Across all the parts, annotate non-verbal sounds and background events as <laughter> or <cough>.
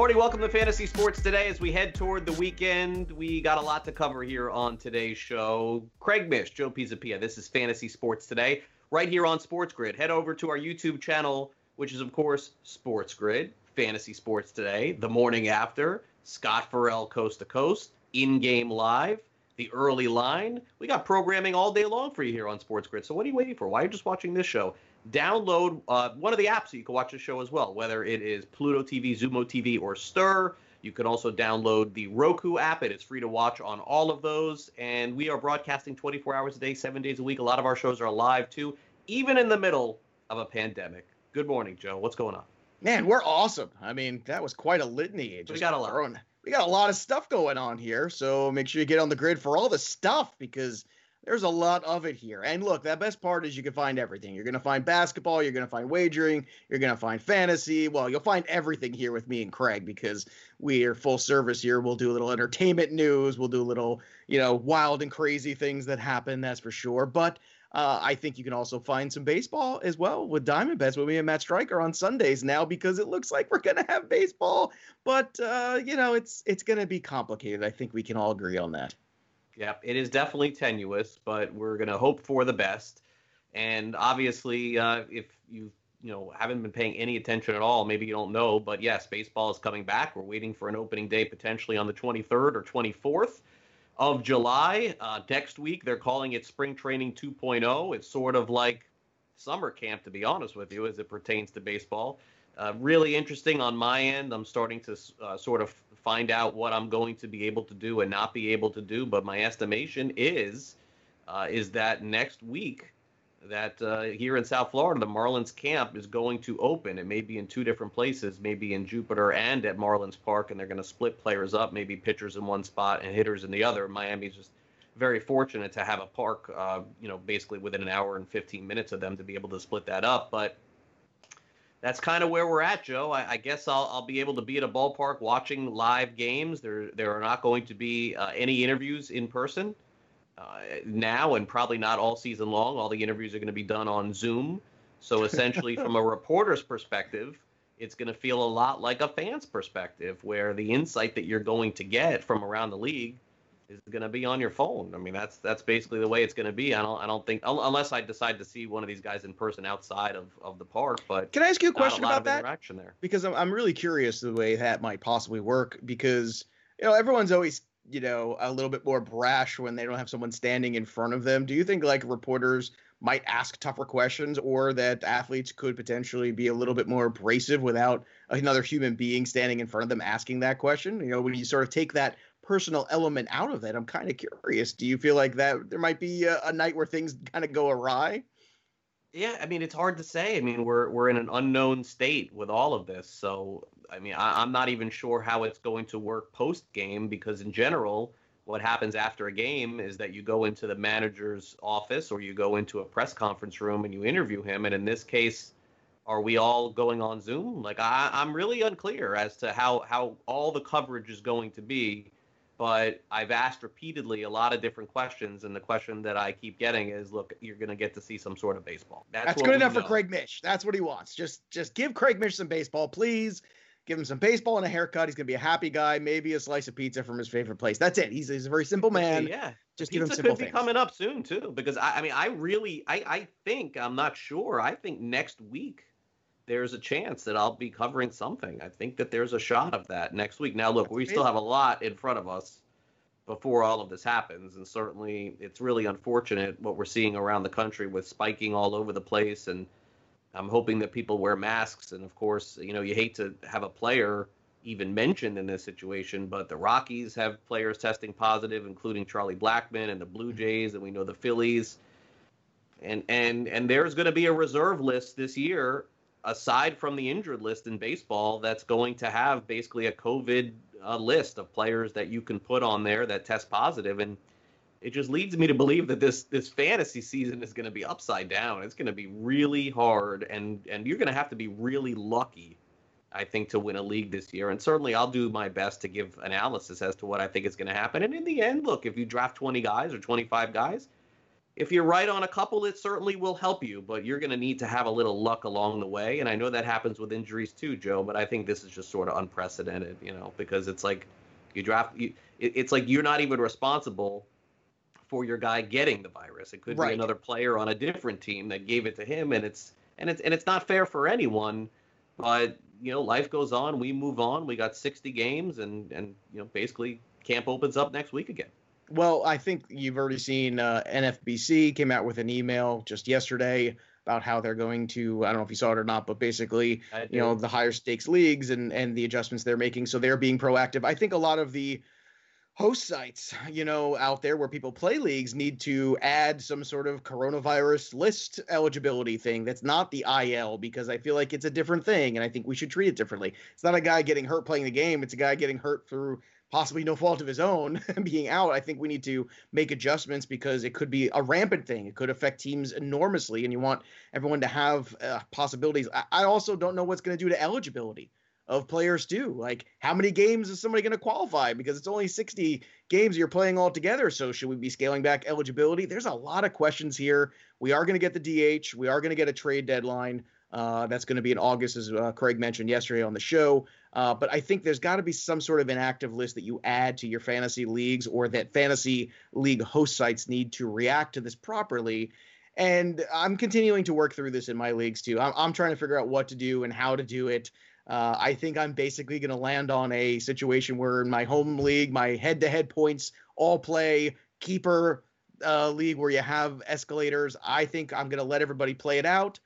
Morning. Welcome to Fantasy Sports Today. As we head toward the weekend, we got a lot to cover here on today's show. Craig Mish, Joe Pisapia. This is Fantasy Sports Today, right here on Sports Grid. Head over to our YouTube channel, which is, of course, Sports Grid, Fantasy Sports Today, the morning after, Scott Farrell Coast to Coast, in game live, the early line. We got programming all day long for you here on Sports Grid. So, what are you waiting for? Why are you just watching this show? Download uh, one of the apps so you can watch the show as well, whether it is Pluto TV, Xumo TV, or Stirr. You can also download the Roku app. It is free to watch on all of those. And we are broadcasting 24 hours a day, seven days a week. A lot of our shows are live too, even in the middle of a pandemic. Good morning, Joe. What's going on? Man, we're awesome. I mean, that was quite a litany. Just we got a lot. We got a lot of stuff going on here. So make sure you get on the grid for all the stuff because – there's a lot of it here. And look, that best part is you can find everything. You're going to find basketball, you're going to find wagering, you're going to find fantasy. Well, you'll find everything here with me and Craig because we are full service here. We'll do a little entertainment news, we'll do a little, you know, wild and crazy things that happen, that's for sure. But uh, I think you can also find some baseball as well with Diamond Bets with me and Matt Striker on Sundays now because it looks like we're gonna have baseball, but uh, you know it's it's gonna be complicated. I think we can all agree on that. Yep, it is definitely tenuous, but we're going to hope for the best. And obviously, uh, if you you know haven't been paying any attention at all, maybe you don't know, but yes, baseball is coming back. We're waiting for an opening day potentially on the 23rd or 24th of July. Uh, next week, they're calling it Spring Training 2.0. It's sort of like summer camp, to be honest with you, as it pertains to baseball. Uh, really interesting on my end. I'm starting to uh, sort of find out what I'm going to be able to do and not be able to do. But my estimation is uh, is that next week that uh, here in South Florida, the Marlins camp is going to open. It may be in two different places, maybe in Jupiter and at Marlins Park, and they're going to split players up, maybe pitchers in one spot and hitters in the other. Miami's just very fortunate to have a park, uh, you know, basically within an hour and 15 minutes of them to be able to split that up. But that's kind of where we're at, Joe. I, I, guess I'll, I'll be able to be at a ballpark watching live games. There there are not going to be uh, any interviews in person uh, now, and probably not all season long. All the interviews are going to be done on Zoom. So <laughs> essentially, from a reporter's perspective, it's going to feel a lot like a fan's perspective, where the insight that you're going to get from around the league is going to be on your phone. I mean, that's that's basically the way it's going to be. I don't I don't think unless I decide to see one of these guys in person outside of, of the park. But can I ask you a question a about that? Interaction there because I'm I'm really curious the way that might possibly work because you know everyone's always you know a little bit more brash when they don't have someone standing in front of them. Do you think like reporters might ask tougher questions or that athletes could potentially be a little bit more abrasive without another human being standing in front of them asking that question? You know, when you sort of take that personal element out of it. I'm kind of curious. Do you feel like that there might be a, a night where things kind of go awry? Yeah, I mean it's hard to say. I mean we're we're in an unknown state with all of this, so I mean I, I'm not even sure how it's going to work post game because in general, what happens after a game is that you go into the manager's office or you go into a press conference room and you interview him. And in this case, are we all going on Zoom? Like I, I'm really unclear as to how how all the coverage is going to be but I've asked repeatedly a lot of different questions, and the question that I keep getting is, "Look, you're going to get to see some sort of baseball." That's, That's good enough know. for Craig Mish. That's what he wants. Just, just give Craig Mish some baseball, please. Give him some baseball and a haircut. He's going to be a happy guy. Maybe a slice of pizza from his favorite place. That's it. He's, he's a very simple man. Yeah. Just give him simple could be things. coming up soon too, because I, I mean, I really, I, I think I'm not sure. I think next week there's a chance that I'll be covering something. I think that there's a shot of that next week. Now, look, That's we still have a lot in front of us before all of this happens. And certainly, it's really unfortunate what we're seeing around the country with spiking all over the place. And I'm hoping that people wear masks. And of course, you know, you hate to have a player even mentioned in this situation, but the Rockies have players testing positive, including Charlie Blackmon and the Blue mm-hmm. Jays, and we know the Phillies. And and and there's going to be a reserve list this year, aside from the injured list in baseball, that's going to have basically a COVID a list of players that you can put on there that test. And it just leads me to believe that this this fantasy season is going to be upside down. It's going to be really hard, and and you're going to have to be really lucky, I think, to win a league this year. And certainly, I'll do my best to give analysis as to what I think is going to happen. And in the end, look, if you draft 20 guys or 25 guys, if you're right on a couple, it certainly will help you. But you're going to need to have a little luck along the way. And I know that happens with injuries too, Joe. But I think this is just sort of unprecedented, you know, because it's like you draft you. It, it's like you're not even responsible for your guy getting the virus. It could right. be another player on a different team that gave it to him, and it's and it's and it's not fair for anyone. But you know, life goes on. We move on. We got 60 games, and and you know, basically, camp opens up next week again. Well, I think you've already seen uh, NFBC came out with an email just yesterday about how they're going to I don't know if you saw it or not, but basically, you know, the higher stakes leagues and and the adjustments they're making. So they're being proactive. I think a lot of the host sites, you know, out there where people play leagues need to add some sort of coronavirus list eligibility thing that's not the IL because I feel like it's a different thing and I think we should treat it differently. It's not a guy getting hurt playing the game, it's a guy getting hurt through possibly no fault of his own <laughs> being out. I think we need to make adjustments because it could be a rampant thing. It could affect teams enormously and you want everyone to have uh, possibilities. I, I also don't know what's going to do to eligibility of players do. Like, how many games is somebody going to qualify? Because it's only 60 games you're playing all together. So, should we be scaling back eligibility? There's a lot of questions here. We are going to get the DH. We are going to get a trade deadline. Uh, that's going to be in August, as uh, Craig mentioned yesterday on the show. Uh, but I think there's got to be some sort of an active list that you add to your fantasy leagues or that fantasy league host sites need to react to this properly. And I'm continuing to work through this in my leagues too. I'm, I'm trying to figure out what to do and how to do it. Uh, I think I'm basically going to land on a situation where in my home league, my head to head points all play keeper uh, league where you have escalators. I think I'm going to let everybody play it out,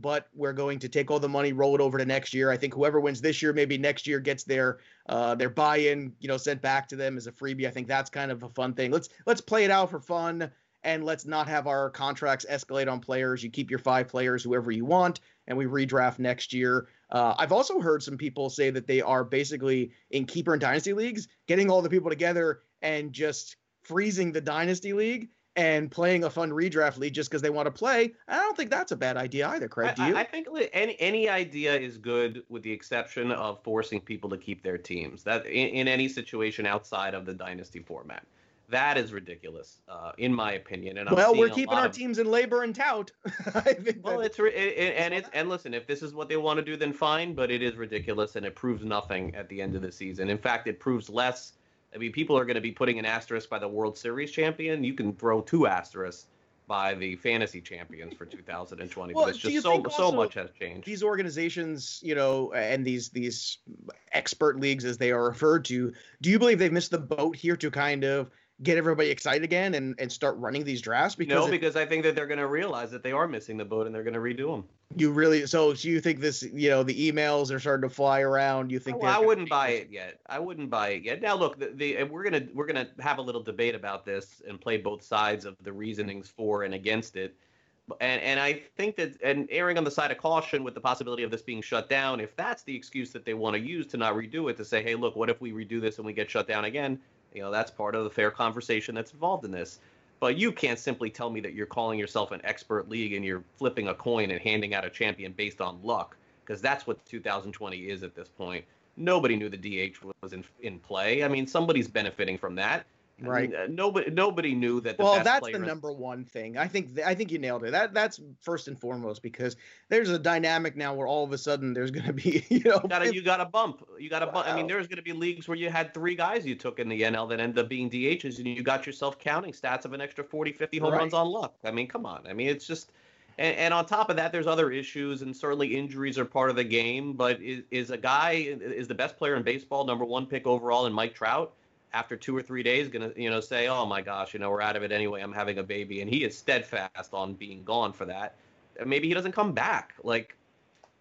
but we're going to take all the money, roll it over to next year. I think whoever wins this year, maybe next year gets their uh, their buy-in, you know, sent back to them as a freebie. I think that's kind of a fun thing. Let's let's play it out for fun and let's not have our contracts escalate on players. You keep your five players, whoever you want, and we redraft next year. Uh, I've also heard some people say that they are basically in keeper and dynasty leagues, getting all the people together and just freezing the dynasty league and playing a fun redraft league just because they want to play. I don't think that's a bad idea either, Craig. Do you? I, I, think any any idea is good, with the exception of forcing people to keep their teams. That in, in any situation outside of the dynasty format. That is ridiculous, uh, in my opinion. And well, we're keeping our of... teams in LABR and tout. <laughs> well, it's re- it, and it's and listen, if this is what they want to do, then fine. But it is ridiculous, and it proves nothing at the end of the season. In fact, it proves less. I mean, people are going to be putting an asterisk by the World Series champion. You can throw two asterisks by the fantasy champions for 2020. Well, it's just so so much has changed. These organizations, you know, and these these expert leagues as they are referred to, do you believe they've missed the boat here to kind of get everybody excited again and, and start running these drafts? Because no, because I think that they're going to realize that they are missing the boat and they're going to redo them. You really so? So you think this? You know, the emails are starting to fly around. You think? Well, I wouldn't buy it yet. I wouldn't buy it yet. Now, look, the, the we're gonna we're gonna have a little debate about this and play both sides of the reasonings for and against it. And and I think that and erring on the side of caution with the possibility of this being shut down, if that's the excuse that they want to use to not redo it, to say, hey, look, what if we redo this and we get shut down again? You know, that's part of the fair conversation that's involved in this. But you can't simply tell me that you're calling yourself an expert league and you're flipping a coin and handing out a champion based on luck, because that's what 2020 is at this point. Nobody knew the DH was in in play. I mean, somebody's benefiting from that. Right. I mean, uh, nobody nobody knew that. well, that's the number one thing. I think th- I think you nailed it. That that's first and foremost because there's a dynamic now where all of a sudden there's going to be <laughs> you know you got a, you got a bump. You got a bump. Wow. I mean, there's going to be leagues where you had three guys you took in the NL that ended up being DHs, and you got yourself counting stats of an extra 40, 50 home right. runs on luck. I mean, come on. I mean, it's just. And, and, on top of that, there's other issues, and certainly injuries are part of the game. But is, is a guy is the best player in baseball, number one pick overall, in Mike Trout? After two or three days going to you know say oh my gosh you know we're out of it anyway. I'm having a baby. And he is steadfast on being gone for that. Maybe he doesn't come back. Like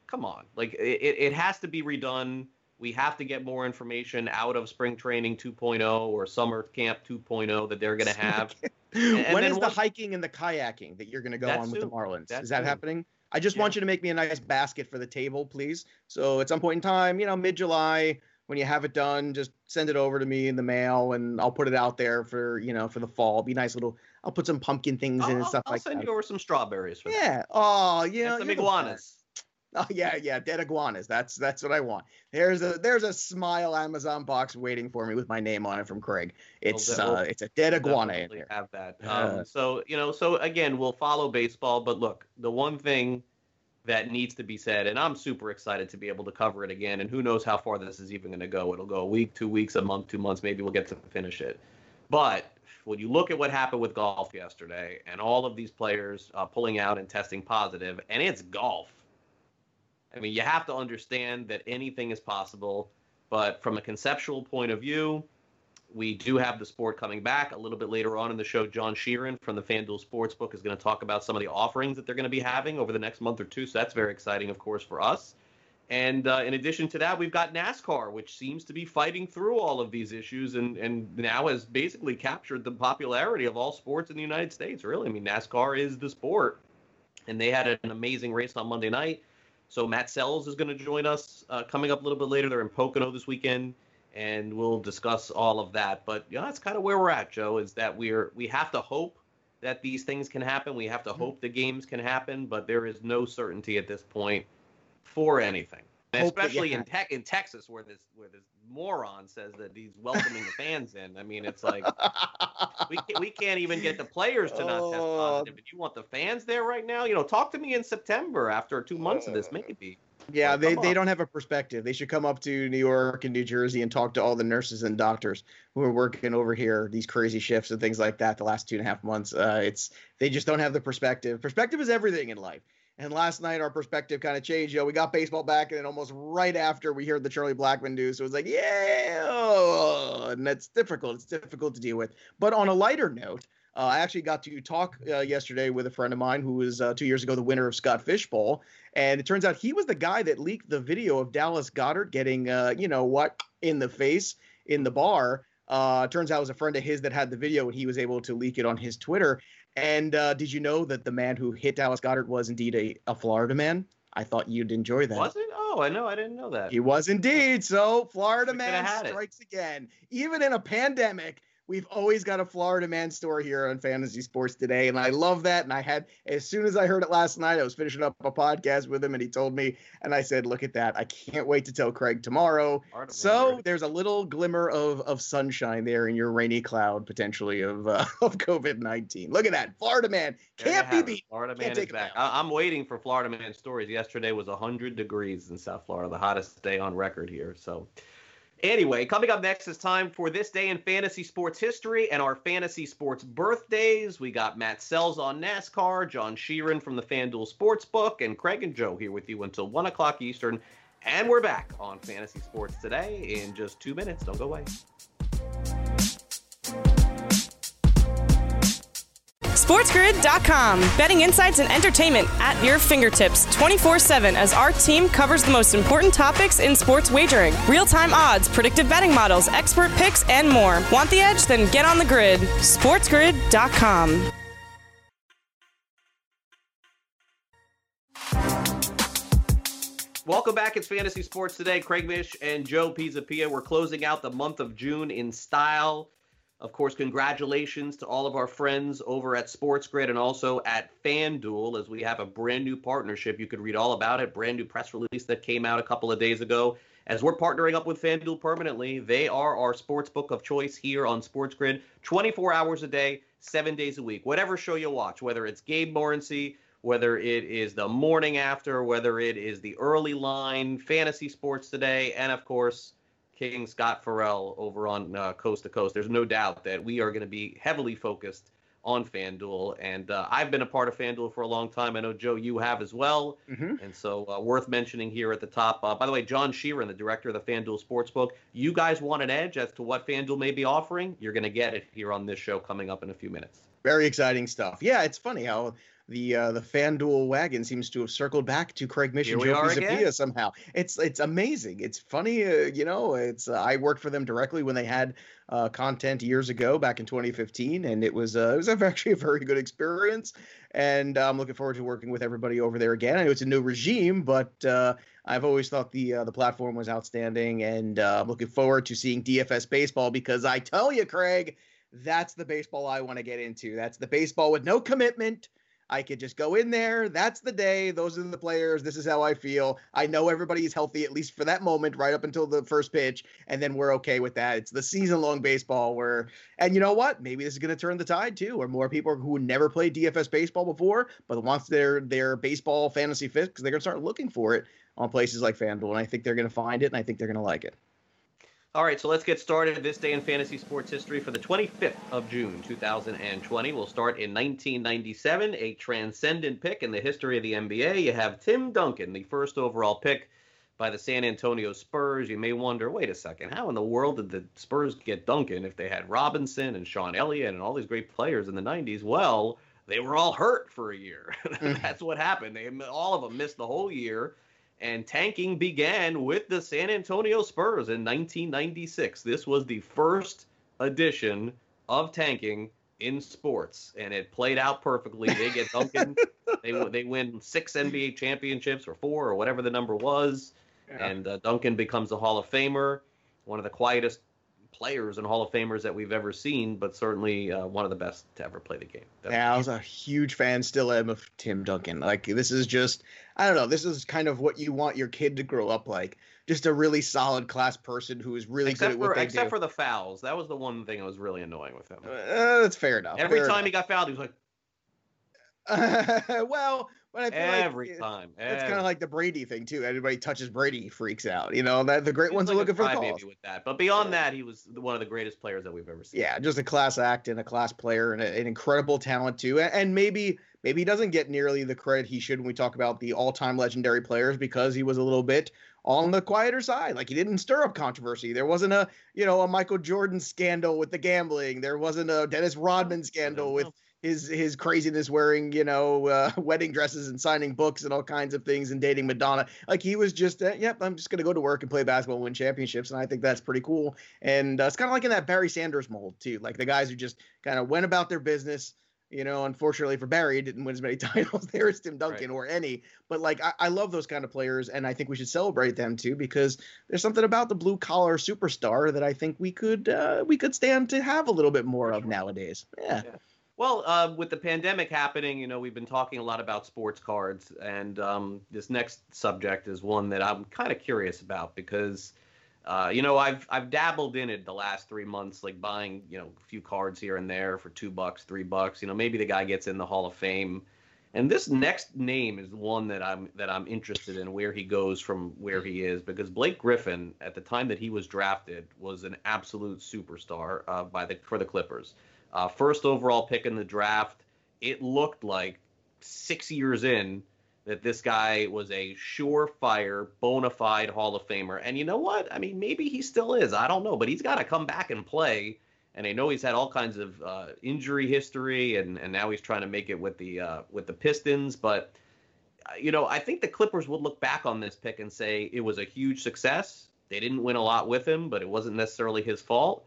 come on. Like it, it has to be redone. We have to get more information out of spring training 2.0 or summer camp 2.0 that they're going to have. and, <laughs> and when is the hiking and the kayaking that you're going to go on with the marlins? Is that soon. happening? I just yeah. want you to make me a nice basket for the table, please. So at some point in time, you know, mid July, when you have it done, just send it over to me in the mail, and I'll put it out there for you know for the fall. It'll be nice little. I'll put some pumpkin things I'll, in and stuff I'll like that. I'll send you over some strawberries. For yeah. Oh, you know, some iguanas. Oh yeah, yeah, dead iguanas. That's that's what I want. There's a there's a smile Amazon box waiting for me with my name on it from Craig. It's We'll- uh, it's a dead iguana in there. Have that. Um, so you know, so again, we'll follow baseball, but look, the one thing that needs to be said, and I'm super excited to be able to cover it again. And who knows how far this is even going to go? It'll go a week, two weeks, a month, two months. Maybe we'll get to finish it. But when you look at what happened with golf yesterday, and all of these players uh, pulling out and testing positive, and it's golf. I mean, you have to understand that anything is possible. But from a conceptual point of view, we do have the sport coming back a little bit later on in the show. John Sheeran from the FanDuel Sportsbook is going to talk about some of the offerings that they're going to be having over the next month or two. So that's very exciting, of course, for us. And uh, in addition to that, we've got NASCAR, which seems to be fighting through all of these issues and, and now has basically captured the popularity of all sports in the United States, really. I mean, NASCAR is the sport. And they had an amazing race on Monday night. So Matt Sells is going to join us uh, coming up a little bit later. They're in Pocono this weekend and we'll discuss all of that. But you know, that's kind of where we're at, Joe. Is that we're we have to hope that these things can happen. We have to Mm-hmm. hope the games can happen, but there is no certainty at this point for anything. Especially in tech in Texas, where this where this moron says that he's welcoming the fans in. I mean, it's like we can't, we can't even get the players to not test Oh. positive. And you want the fans there right now? You know, talk to me in September after two months of this, maybe. Yeah, Like, they, they don't have a perspective. They should come up to New York and New Jersey and talk to all the nurses and doctors who are working over here, these crazy shifts and things like that the last two and a half months. Uh, it's they just don't have the perspective. Perspective is everything in life. And last night our perspective kind of changed. You know, we got baseball back, and then almost right after we heard the Charlie Blackmon news, so it was like, yeah, oh, and that's difficult. It's difficult to deal with. But on a lighter note, uh, I actually got to talk uh, yesterday with a friend of mine who was uh, two years ago the winner of Scott Fishbowl, and it turns out he was the guy that leaked the video of Dallas Goedert getting, uh, you know, what in the face in the bar. Uh, turns out it was a friend of his that had the video, and he was able to leak it on his Twitter. And uh, did you know that the man who hit Dallas Goedert was indeed a, a Florida man? I thought you'd enjoy that. Was it? Oh, I know. I didn't know that. He was indeed. So Florida man had it. strikes again. Even in a pandemic, we've always got a Florida man story here on Fantasy Sports today, and I love that. And I had as soon as I heard it last night, I was finishing up a podcast with him, and he told me, and I said, "Look at that! I can't wait to tell Craig tomorrow." Florida So right? there's a little glimmer of of sunshine there in your rainy cloud potentially of uh, <laughs> of COVID nineteen. Look at that, Florida man can't be beat. Florida Can't man take is back. I- I'm waiting for Florida man stories. Yesterday was 100 degrees in South Florida, the hottest day on record here. So, anyway, coming up next is time for this day in fantasy sports history and our fantasy sports birthdays. We got Matt Sells on NASCAR, John Sheeran from the FanDuel Sportsbook, and Craig and Joe here with you until one o'clock Eastern. And we're back on Fantasy Sports today in just two minutes. Don't go away. SportsGrid.com. Betting insights and entertainment at your fingertips 24 7 as our team covers the most important topics in sports wagering real time odds, predictive betting models, expert picks, and more. Want the edge? Then get on the grid. SportsGrid.com. Welcome back. It's Fantasy Sports Today. Craig Mish and Joe Pisapia. We're closing out the month of June in style. Of course, congratulations to all of our friends over at Sports Grid and also at FanDuel as we have a brand new partnership. You could read all about it. Brand new press release that came out a couple of days ago. As we're partnering up with FanDuel permanently, they are our sports book of choice here on Sports Grid 24 hours a day, seven days a week. Whatever show you watch, whether it's Gabe Morency, whether it is the morning after, whether it is the early line, fantasy sports today, and of course, King Scott Farrell over on uh, Coast to Coast. There's no doubt that we are going to be heavily focused on FanDuel. And uh, I've been a part of FanDuel for a long time. I know, Joe, you have as well. Mhm. And so, uh, worth mentioning here at the top. Uh, by the way, John Sheeran, the director of the FanDuel Sportsbook, you guys want an edge as to what FanDuel may be offering? You're going to get it here on this show coming up in a few minutes. Very exciting stuff. Yeah, it's funny how the uh, the FanDuel wagon seems to have circled back to Craig and Joe Pisapia somehow. It's it's amazing. It's funny, uh, you know. It's uh, I worked for them directly when they had uh, content years ago, back in 2015, and it was uh, it was <laughs> actually a very good experience. And I'm looking forward to working with everybody over there again. I know it's a new regime, but uh, I've always thought the uh, the platform was outstanding, and uh, I'm looking forward to seeing DFS baseball because I tell you, Craig, that's the baseball I want to get into. That's the baseball with no commitment I could just go in there. That's the day. Those are the players. This is how I feel. I know everybody's healthy, at least for that moment, right up until the first pitch. And then we're okay with that. It's the season long baseball where, and you know what? Maybe this is going to turn the tide too, or more people who never played DFS baseball before, but once their, their baseball fantasy fix, they're going to start looking for it on places like FanDuel. And I think they're going to find it and I think they're going to like it. All right, so let's get started this day in fantasy sports history for the 25th of June, 2020. We'll start in 1997, a transcendent pick in the history of the NBA. You have Tim Duncan, the first overall pick by the San Antonio Spurs. You may wonder, wait a second, how in the world did the Spurs get Duncan if they had Robinson and Sean Elliott and all these great players in the 90s? Well, they were all hurt for a year. <laughs> Mm. That's what happened. They all of them missed the whole year and tanking began with the San Antonio Spurs in 1996. This was the first edition of tanking in sports, and it played out perfectly. They get Duncan, <laughs> they they win six NBA championships or four or whatever the number was, yeah. and uh, Duncan becomes a Hall of Famer, one of the quietest players and Hall of Famers that we've ever seen, but certainly uh, one of the best to ever play the game. yeah, I was a huge fan, still am of Tim Duncan. Like this is just, I don't know, this is kind of what you want your kid to grow up like. Just a really solid class person who is really except good at what for, they except do. for the fouls, that was the one thing that was really annoying with him. Uh, that's fair enough. Every fair time enough. he got fouled, he was like, <laughs> well, but I feel every like time. It's kind of like the Brady thing too. Everybody touches Brady, he freaks out. You know that the great ones like are looking for calls. Maybe with that, but beyond that, he was one of the greatest players that we've ever seen. Yeah, just a class act and a class player and a, an incredible talent too. And maybe maybe he doesn't get nearly the credit he should when we talk about the all-time legendary players because he was a little bit on the quieter side. Like he didn't stir up controversy. There wasn't a you know a Michael Jordan scandal with the gambling. There wasn't a Dennis Rodman scandal with his his craziness wearing you know uh, <laughs> wedding dresses and signing books and all kinds of things and dating Madonna. Like he was just uh, yep, I'm just gonna go to work and play basketball and win championships, and I think that's pretty cool. And uh, it's kind of like in that Barry Sanders mold too, like the guys who just kind of went about their business. You know, unfortunately for Barry, he didn't win as many <laughs> titles there as Tim Duncan right. or any. But like, I, I, love those kind of players, and I think we should celebrate them too because there's something about the blue collar superstar that I think we could uh, we could stand to have a little bit more of nowadays. yeah. yeah. Well, uh, with the pandemic happening, you know, we've been talking a lot about sports cards, and um, this next subject is one that I'm kind of curious about because, uh, you know, I've I've dabbled in it the last three months, like buying, you know, a few cards here and there for two bucks, three bucks. You know, maybe the guy gets in the Hall of Fame, and this next name is one that I'm that I'm interested in where he goes from where he is because Blake Griffin, at the time that he was drafted, was an absolute superstar uh, by the for the Clippers. Uh, first overall pick in the draft. It looked like six years in that this guy was a surefire, bona fide Hall of Famer. And you know what? I mean, maybe he still is. I don't know, but he's got to come back and play. And I know he's had all kinds of uh, injury history, and, and now he's trying to make it with the uh, with the Pistons. But uh, you know, I think the Clippers would look back on this pick and say it was a huge success. They didn't win a lot with him, but it wasn't necessarily his fault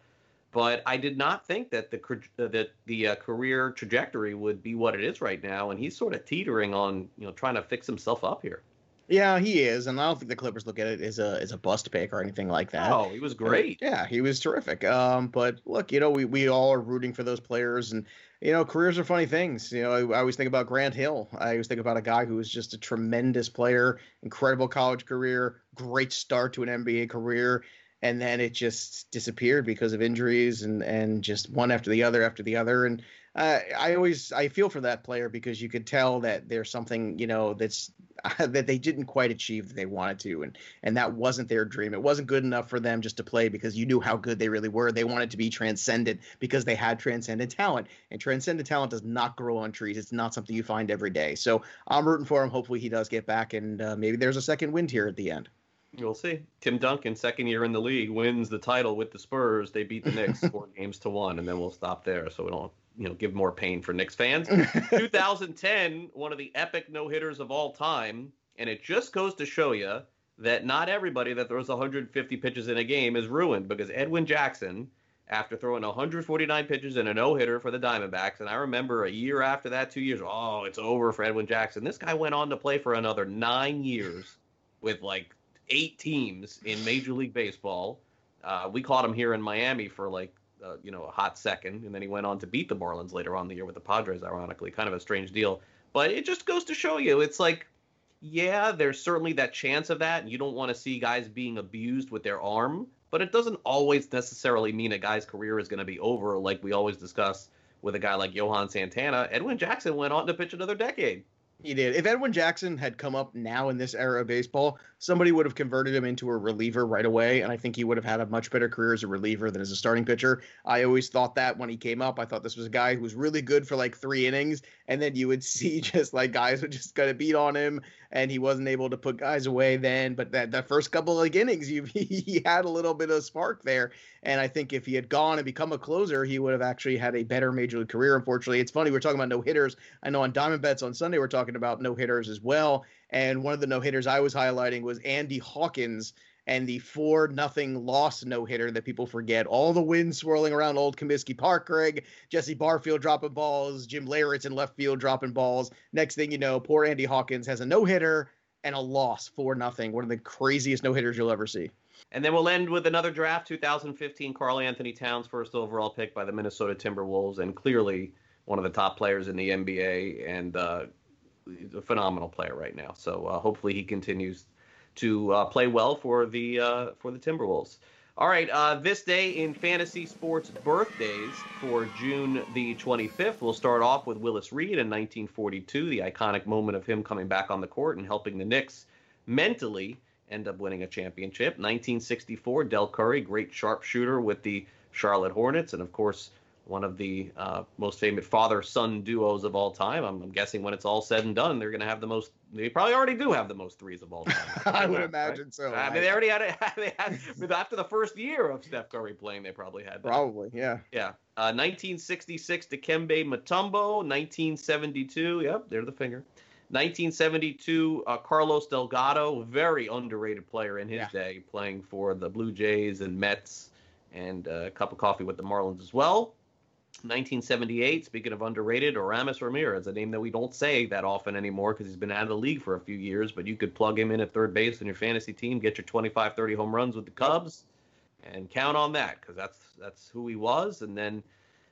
but I did not think that the that the uh, career trajectory would be what it is right now, and he's sort of teetering on you know trying to fix himself up here. Yeah, he is, and I don't think the Clippers look at it as a as a bust pick or anything like that. Oh, he was great. Yeah, he was terrific. Um, but look, you know, we we all are rooting for those players, and you know, careers are funny things. You know, I, I always think about Grant Hill. I always think about a guy who was just a tremendous player, incredible college career, great start to an NBA career, and then it just disappeared because of injuries and and just one after the other after the other. And uh, I always I feel for that player because you could tell that there's something you know that's <laughs> that they didn't quite achieve that they wanted to. And and that wasn't their dream. It wasn't good enough for them just to play because you knew how good they really were. They wanted to be transcendent because they had transcendent talent. And transcendent talent does not grow on trees. It's not something you find every day. So I'm rooting for him. Hopefully he does get back and uh, maybe there's a second wind here at the end. We'll see. Tim Duncan, second year in the league, wins the title with the Spurs. They beat the Knicks <laughs> four games to one, and then we'll stop there. So we don't you know give more pain for Knicks fans. <laughs> 2010, one of the epic no hitters of all time, and it just goes to show you that not everybody that throws 150 pitches in a game is ruined because Edwin Jackson, after throwing 149 pitches in a no hitter for the Diamondbacks, and I remember a year after that, two years, oh, it's over for Edwin Jackson. This guy went on to play for another nine years with like eight teams in Major League Baseball. Uh, we caught him here in Miami for like uh, you know a hot second, and then he went on to beat the Marlins later on the year with the Padres. Ironically, kind of a strange deal, but it just goes to show you it's like yeah, there's certainly that chance of that, and you don't want to see guys being abused with their arm, but it doesn't always necessarily mean a guy's career is going to be over, like we always discuss with a guy like Johan Santana. Edwin Jackson went on to pitch another decade. He did. If Edwin Jackson had come up now in this era of baseball, somebody would have converted him into a reliever right away, and I think he would have had a much better career as a reliever than as a starting pitcher. I always thought that when he came up, I thought this was a guy who was really good for like three innings, and then you would <laughs> see just like guys would just kind of beat on him, and he wasn't able to put guys away then. But that the first couple of innings, you <laughs> he had a little bit of spark there, and I think if he had gone and become a closer, he would have actually had a better major league career. Unfortunately, it's funny we're talking about no hitters. I know on Diamond Bets on Sunday we're talking about no hitters as well. And one of the no hitters I was highlighting was Andy Hawkins and the four nothing loss no hitter that people forget. All the wind swirling around old Comiskey Park, Greg. Jesse Barfield dropping balls. Jim Leyritz in left field dropping balls. Next thing you know, poor Andy Hawkins has a no hitter and a loss for nothing. One of the craziest no hitters you'll ever see. And then we'll end with another draft 2015 Karl-Anthony Towns, first overall pick by the Minnesota Timberwolves, and clearly one of the top players in the NBA and uh, a phenomenal player right now. So uh, hopefully he continues to uh, play well for the uh, for the Timberwolves. All right, uh, this day in fantasy sports birthdays for June the 25th, we'll start off with Willis Reed in 1942, the iconic moment of him coming back on the court and helping the Knicks mentally end up winning a championship. 1964, Del Curry, great sharpshooter with the Charlotte Hornets, and of course, one of the uh, most famous father-son duos of all time. I'm, I'm, guessing when it's all said and done, they're going to have the most. They probably already do have the most threes of all time. <laughs> I would imagine so. I mean, they already had it. <laughs> They had after the first year of Steph Curry playing, they probably had. That. Probably, yeah. Yeah. Uh, 1966, Dikembe Mutombo. 1972. Yep, there's the finger. 1972, uh, Carlos Delgado, very underrated player in his yeah. day, playing for the Blue Jays and Mets, and uh, a cup of coffee with the Marlins as well. 1978, speaking of underrated, Aramis Ramirez, a name that we don't say that often anymore because he's been out of the league for a few years, but you could plug him in at third base in your fantasy team, get your 25, 30 home runs with the Cubs, and count on that because that's that's who he was. And then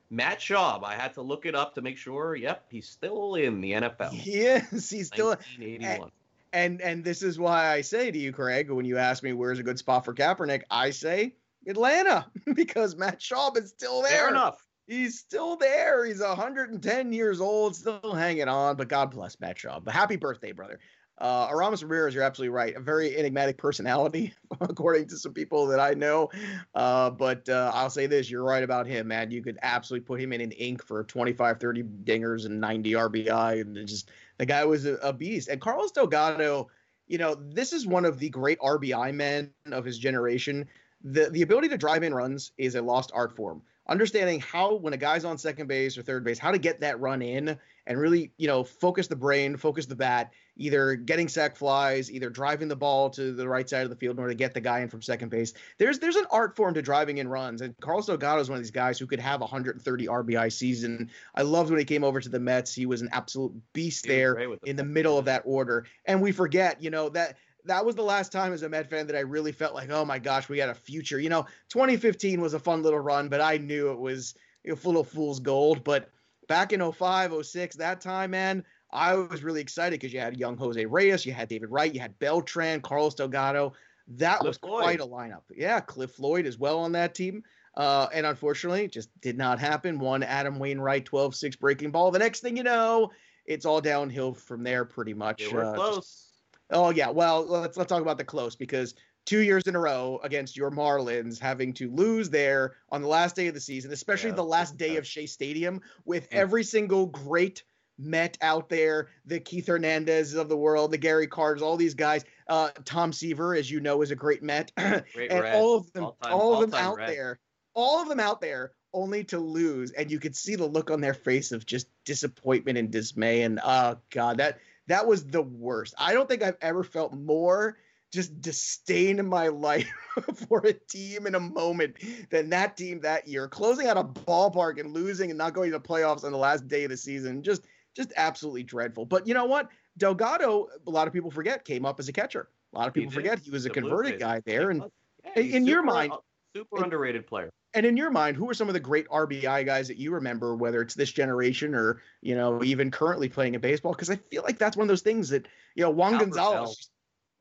Matt Schaub, I had to look it up to make sure. Yep, he's still in the NFL. Yes, he's still. 1981. And and this is why I say to you, Craig, when you ask me where's a good spot for Kaepernick, I say Atlanta <laughs> because Matt Schaub is still there. Fair enough. He's still there. He's 110 years old, still hanging on. But God bless Matt. But happy birthday, brother. Uh, Aramis Ramirez, you're absolutely right. A very enigmatic personality, <laughs> according to some people that I know. Uh, but uh, I'll say this you're right about him, man. You could absolutely put him in an ink for 25, 30 dingers and 90 RBI. And just the guy was a, a beast. And Carlos Delgado, you know, this is one of the great RBI men of his generation. The, the ability to drive in runs is a lost art form understanding how when a guy's on second base or third base how to get that run in and really you know focus the brain focus the bat either getting sac flies either driving the ball to the right side of the field in order to get the guy in from second base. There's there's an art form to driving in runs and carlos delgado is one of these guys who could have 130 rbi season. I loved when he came over to the mets. He was an absolute beast there the in the middle of that order. And we forget you know that that was the last time as a Met fan that I really felt like, oh my gosh, we had a future. You know, 2015 was a fun little run, but I knew it was a little fool's gold. But back in 05, 06, that time, man, I was really excited because you had young Jose Reyes, you had David Wright, you had Beltran, Carlos Delgado. That Cliff was quite a lineup. Yeah, Cliff Floyd as well on that team. Uh, and unfortunately, it just did not happen. One Adam Wainwright, 12 6 breaking ball. The next thing you know, it's all downhill from there pretty much. They were uh, close. Just, Oh yeah, well let's let's talk about the close because two years in a row against your Marlins, having to lose there on the last day of the season, especially yeah, the last day of Shea Stadium, with yeah. every single great Met out there, the Keith Hernandez of the world, the Gary Carters, all these guys. Uh, Tom Seaver, as you know, is a great Met, <clears throat> great and red. all of them, all, time, all of them out red. there, all of them out there only to lose, and you could see the look on their face of just disappointment and dismay. And oh god, that that was the worst. I don't think I've ever felt more just disdain in my <laughs> life for a team in a moment than that team that year. Closing out a ballpark and losing and not going to playoffs on the last day of the season, just just absolutely dreadful. But you know what? Delgado, a lot of people forget, came up as a catcher. A lot of people forget he was a the converted guy there. And yeah, in your mind, uh, super and, underrated player. And in your mind, who are some of the great RBI guys that you remember, whether it's this generation or you know even currently playing in baseball? Because I feel like that's one of those things that you know Juan Albert Gonzalez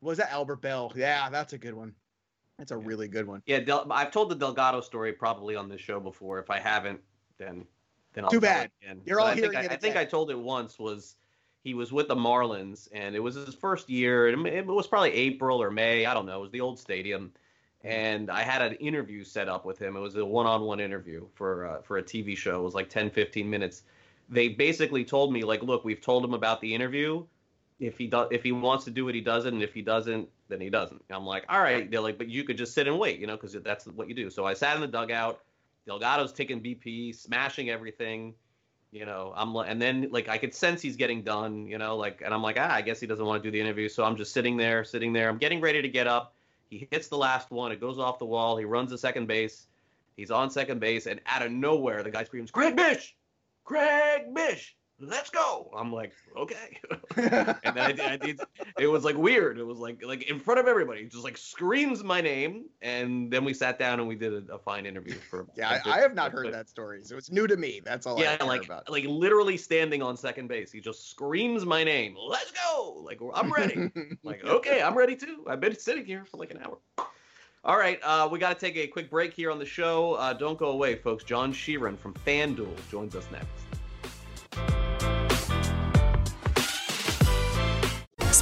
Belle. was that Albert Belle. Yeah, that's a good one. That's a yeah. really good one. Yeah, Del- I've told the Delgado story probably on this show before. If I haven't, then then I'll too bad. You're but all I think, I, I think I told it once was he was with the Marlins and it was his first year. It was probably April or May. I don't know. It was the old stadium and I had an interview set up with him. It was a one-on-one interview for uh, for a TV show. It was like 10, 15 minutes. They basically told me like, look, we've told him about the interview. If he does, if he wants to do it, he does it, and if he doesn't, then he doesn't. I'm like, all right. They're like, but you could just sit and wait, you know, because that's what you do. So I sat in the dugout. Delgado's taking BP, smashing everything. You know, I'm and then like I could sense he's getting done. You know, like and I'm like, ah, I guess he doesn't want to do the interview. So I'm just sitting there, sitting there. I'm getting ready to get up he hits the last one. It goes off the wall. He runs to second base. He's on second base, and out of nowhere, the guy screams, "Craig Mish! Craig Mish!" Let's go. I'm like, okay. <laughs> and then I did, I did, it was like weird. It was like like in front of everybody, just like screams my name, and then we sat down and we did a, a fine interview for. <laughs> yeah, I, I, have not heard that story, so it's new to me. That's all. Yeah, like about. like literally standing on second base, he just screams my name. Let's go. Like I'm ready. <laughs> like okay, I'm ready too. I've been sitting here for like an hour. All right, uh, we got to take a quick break here on the show. Uh, don't go away, folks. John Sheeran from FanDuel joins us next.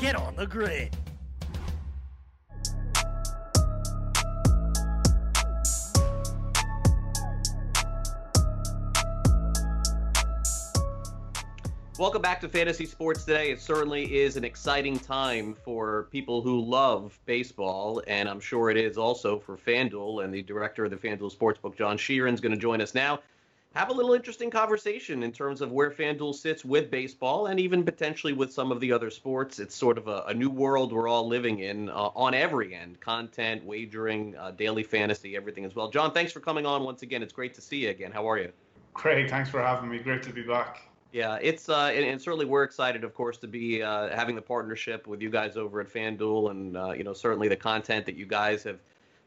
Get on the grid. Welcome back to Fantasy Sports today. It certainly is an exciting time for people who love baseball, and I'm sure it is also for FanDuel. And the director of the FanDuel Sportsbook, John Sheeran, is going to join us now have a little interesting conversation in terms of where FanDuel sits with baseball and even potentially with some of the other sports. It's sort of a, a new world we're all living in uh, on every end content, wagering, uh, daily fantasy, everything as well. John, thanks for coming on once again. It's great to see you again. How are you? Craig, thanks for having me. Great to be back. Yeah, it's uh, and, and, certainly we're excited, of course, to be uh, having the partnership with you guys over at FanDuel, and uh, you know certainly the content that you guys have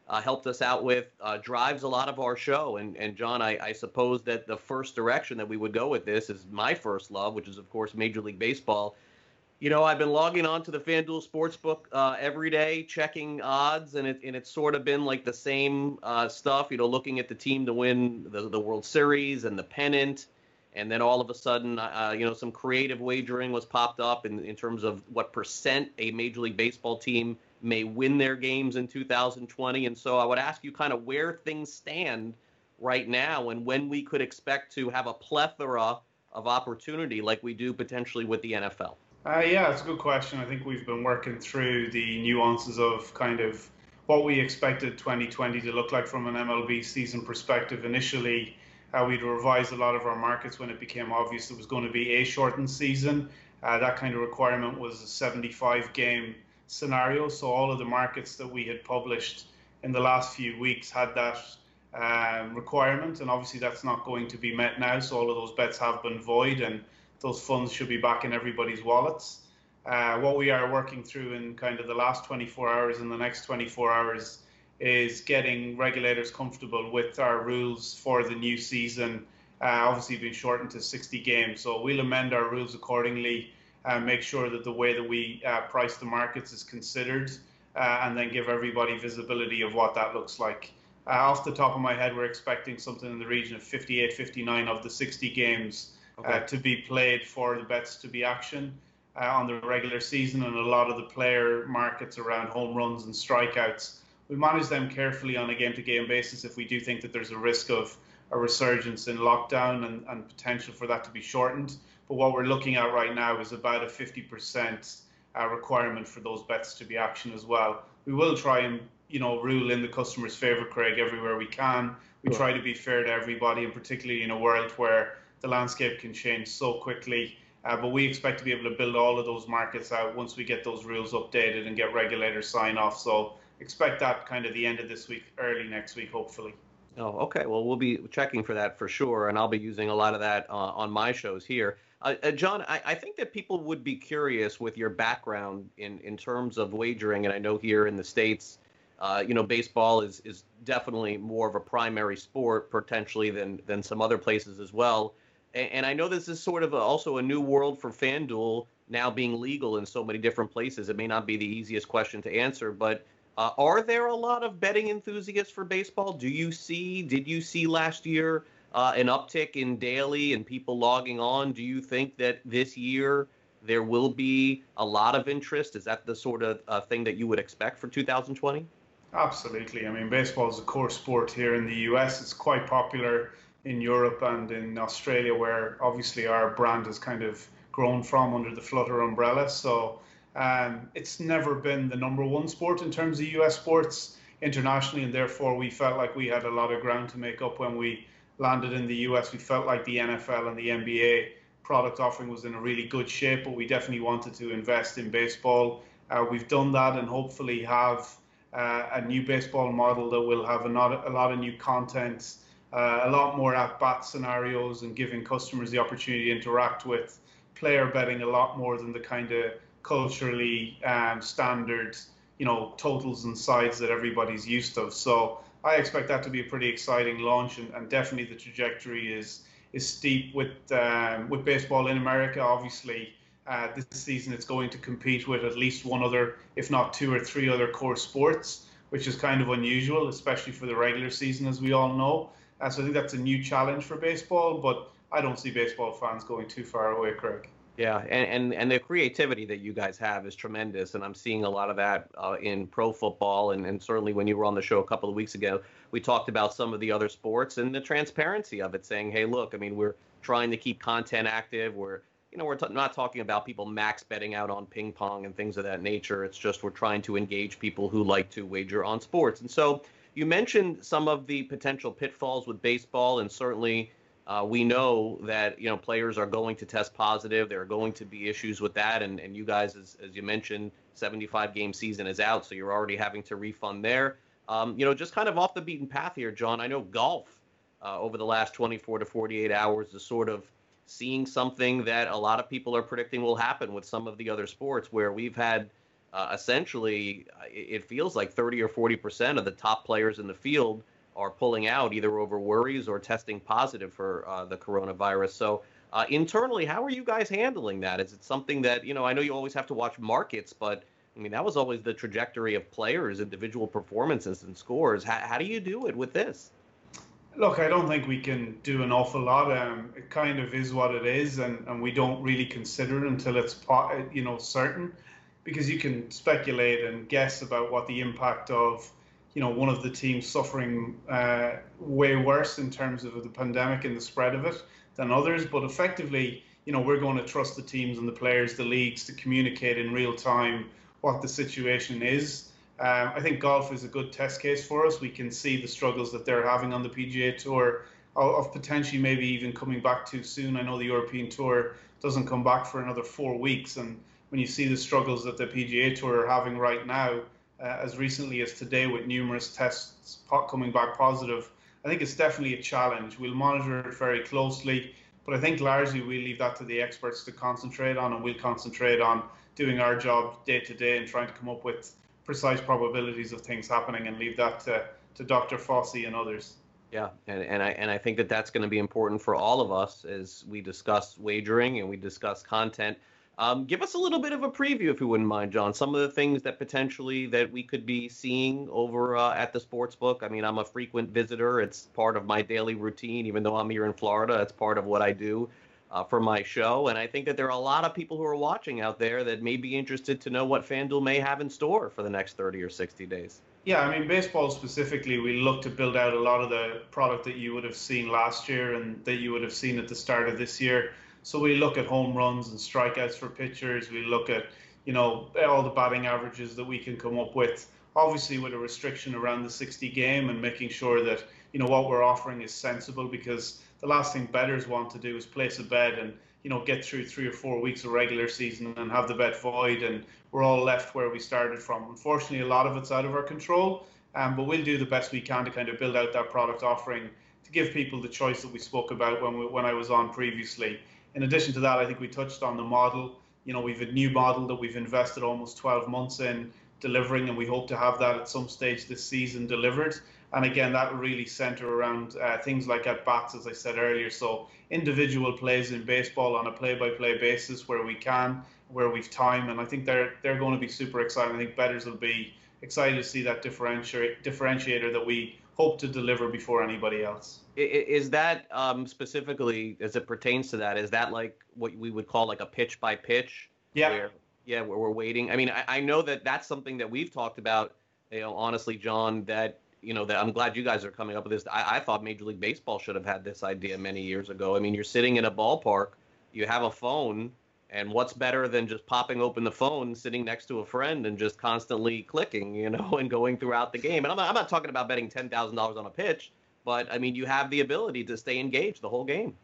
uh, helped us out with uh, drives a lot of our show. And, and John, I, I, suppose that the first direction that we would go with this is my first love, which is, of course, Major League Baseball. You know, I've been logging on to the FanDuel Sportsbook uh, every day, checking odds, and, it, and it's sort of been like the same uh, stuff, you know, looking at the team to win the, the World Series and the pennant. And then all of a sudden, uh, you know, some creative wagering was popped up in, in terms of what percent a Major League Baseball team – may win their games in 2020. And so I would ask you kind of where things stand right now and when we could expect to have a plethora of opportunity like we do potentially with the NFL. Uh, yeah, it's a good question. I think we've been working through the nuances of kind of what we expected 2020 to look like from an MLB season perspective. Initially, uh, we'd revised a lot of our markets when it became obvious it was going to be a shortened season. Uh, that kind of requirement was a 75 game scenario. So all of the markets that we had published in the last few weeks had that um, requirement, and obviously that's not going to be met now. So all of those bets have been void, and those funds should be back in everybody's wallets. Uh, what we are working through in kind of the last 24 hours and the next 24 hours is getting regulators comfortable with our rules for the new season. Uh, obviously, being shortened to 60 games, so we'll amend our rules accordingly uh, make sure that the way that we uh, price the markets is considered, uh, and then give everybody visibility of what that looks like. Uh, off the top of my head, we're expecting something in the region of 58, 59 of the 60 games uh, okay. to be played for the bets to be action uh, on the regular season, and a lot of the player markets around home runs and strikeouts. We manage them carefully on a game-to-game basis if we do think that there's a risk of a resurgence in lockdown and, and potential for that to be shortened. But what we're looking at right now is about a 50% uh, requirement for those bets to be action as well. We will try and you know rule in the customer's favor, Craig, everywhere we can. We sure. try to be fair to everybody, and particularly in a world where the landscape can change so quickly. Uh, but we expect to be able to build all of those markets out once we get those rules updated and get regulators sign off. So expect that kind of the end of this week, early next week, hopefully. Oh, okay. Well, we'll be checking for that for sure, and I'll be using a lot of that uh, on my shows here. Uh, uh, John, I, I, think that people would be curious with your background in, in terms of wagering, and I know here in the states, uh, you know, baseball is is definitely more of a primary sport potentially than than some other places as well. And, and I know this is sort of a, also a new world for FanDuel now being legal in so many different places. It may not be the easiest question to answer, but uh, are there a lot of betting enthusiasts for baseball? Do you see? Did you see last year? Uh, an uptick in daily and people logging on. Do you think that this year there will be a lot of interest? Is that the sort of uh, thing that you would expect for 2020? Absolutely. I mean, baseball is a core sport here in the US. It's quite popular in Europe and in Australia, where obviously our brand has kind of grown from under the Flutter umbrella. So um, it's never been the number one sport in terms of US sports internationally, and therefore we felt like we had a lot of ground to make up when we landed in the US, we felt like the NFL and the NBA product offering was in a really good shape, but we definitely wanted to invest in baseball. Uh, we've done that and hopefully have uh, a new baseball model that will have a lot, a lot of new content, uh, a lot more at bat scenarios, and giving customers the opportunity to interact with player betting a lot more than the kind of culturally um, standard, you know, totals and sides that everybody's used to. So I expect that to be a pretty exciting launch, and, and definitely the trajectory is is steep with um, with baseball in America. Obviously, uh, this season it's going to compete with at least one other, if not two or three other core sports, which is kind of unusual, especially for the regular season, as we all know. Uh, so I think that's a new challenge for baseball, but I don't see baseball fans going too far away, Craig. Yeah, and, and, and the creativity that you guys have is tremendous, and I'm seeing a lot of that uh, in pro football, and, and certainly when you were on the show a couple of weeks ago, we talked about some of the other sports and the transparency of it, saying, hey, look, I mean, we're trying to keep content active. We're you know, we're t- not talking about people max betting out on ping pong and things of that nature. It's just we're trying to engage people who like to wager on sports. And so you mentioned some of the potential pitfalls with baseball, and certainly uh, we know that you know players are going to test positive. There are going to be issues with that, and, and you guys, as, as you mentioned, 75 game season is out, so you're already having to refund there. Um, you know, just kind of off the beaten path here, John. I know golf uh, over the last 24 to 48 hours is sort of seeing something that a lot of people are predicting will happen with some of the other sports, where we've had uh, essentially, it feels like 30 or 40 percent of the top players in the field are pulling out either over worries or testing positive for uh, the coronavirus. So uh, internally, how are you guys handling that? Is it something that you know? I know you always have to watch markets, but I mean that was always the trajectory of players, individual performances and scores. How, how do you do it with this? Look, I don't think we can do an awful lot. Um, it kind of is what it is, and, and we don't really consider it until it's you know certain, because you can speculate and guess about what the impact of you know one of the teams suffering uh, way worse in terms of the pandemic and the spread of it than others. But effectively, you know, we're going to trust the teams and the players, the leagues, to communicate in real time what the situation is. Um, I think golf is a good test case for us. We can see the struggles that they're having on the PGA Tour of potentially maybe even coming back too soon. I know the European Tour doesn't come back for another four weeks, and when you see the struggles that the PGA Tour are having right now, uh, as recently as today with numerous tests coming back positive. I think it's definitely a challenge. We'll monitor it very closely, but I think largely we leave that to the experts to concentrate on, and we'll concentrate on doing our job day to day and trying to come up with precise probabilities of things happening, and leave that to, to Dr. Fauci and others. Yeah, and, and I and I think that that's going to be important for all of us as we discuss wagering and we discuss content Um, give us a little bit of a preview, if you wouldn't mind, John. Some of the things that potentially that we could be seeing over uh, at the sports book. I mean, I'm a frequent visitor. It's part of my daily routine, even though I'm here in Florida. It's part of what I do uh, for my show. And I think that there are a lot of people who are watching out there that may be interested to know what FanDuel may have in store for the next 30 or 60 days. Yeah, I mean, baseball specifically, we look to build out a lot of the product that you would have seen last year and that you would have seen at the start of this year. So we look at home runs and strikeouts for pitchers. We look at, you know, all the batting averages that we can come up with. Obviously, with a restriction around the 60 game and making sure that you know what we're offering is sensible because the last thing bettors want to do is place a bet and you know get through three or four weeks of regular season and have the bet void and we're all left where we started from. Unfortunately, a lot of it's out of our control, um, but we'll do the best we can to kind of build out that product offering to give people the choice that we spoke about when we, when I was on previously in addition to that, I think we touched on the model. You know, we've a new model that we've invested almost 12 months in delivering, and we hope to have that at some stage this season delivered. And again, that will really center around uh, things like at bats, as I said earlier. So individual plays in baseball on a play-by-play basis where we can, where we've time, and I think they're they're going to be super exciting. I think bettors will be excited to see that differentiator differentiator that we hope to deliver before anybody else. Is that um, specifically as it pertains to that? Is that like what we would call like a pitch by pitch? Yeah. Where, yeah, where we're waiting. I mean, I, I know that that's something that we've talked about. You know, honestly, John, that you know that I'm glad you guys are coming up with this. I, I thought Major League Baseball should have had this idea many years ago. I mean, you're sitting in a ballpark, you have a phone, and what's better than just popping open the phone, sitting next to a friend, and just constantly clicking, you know, <laughs> and going throughout the game. And I'm not, I'm not talking about betting ten thousand dollars on a pitch. But I mean, you have the ability to stay engaged the whole game.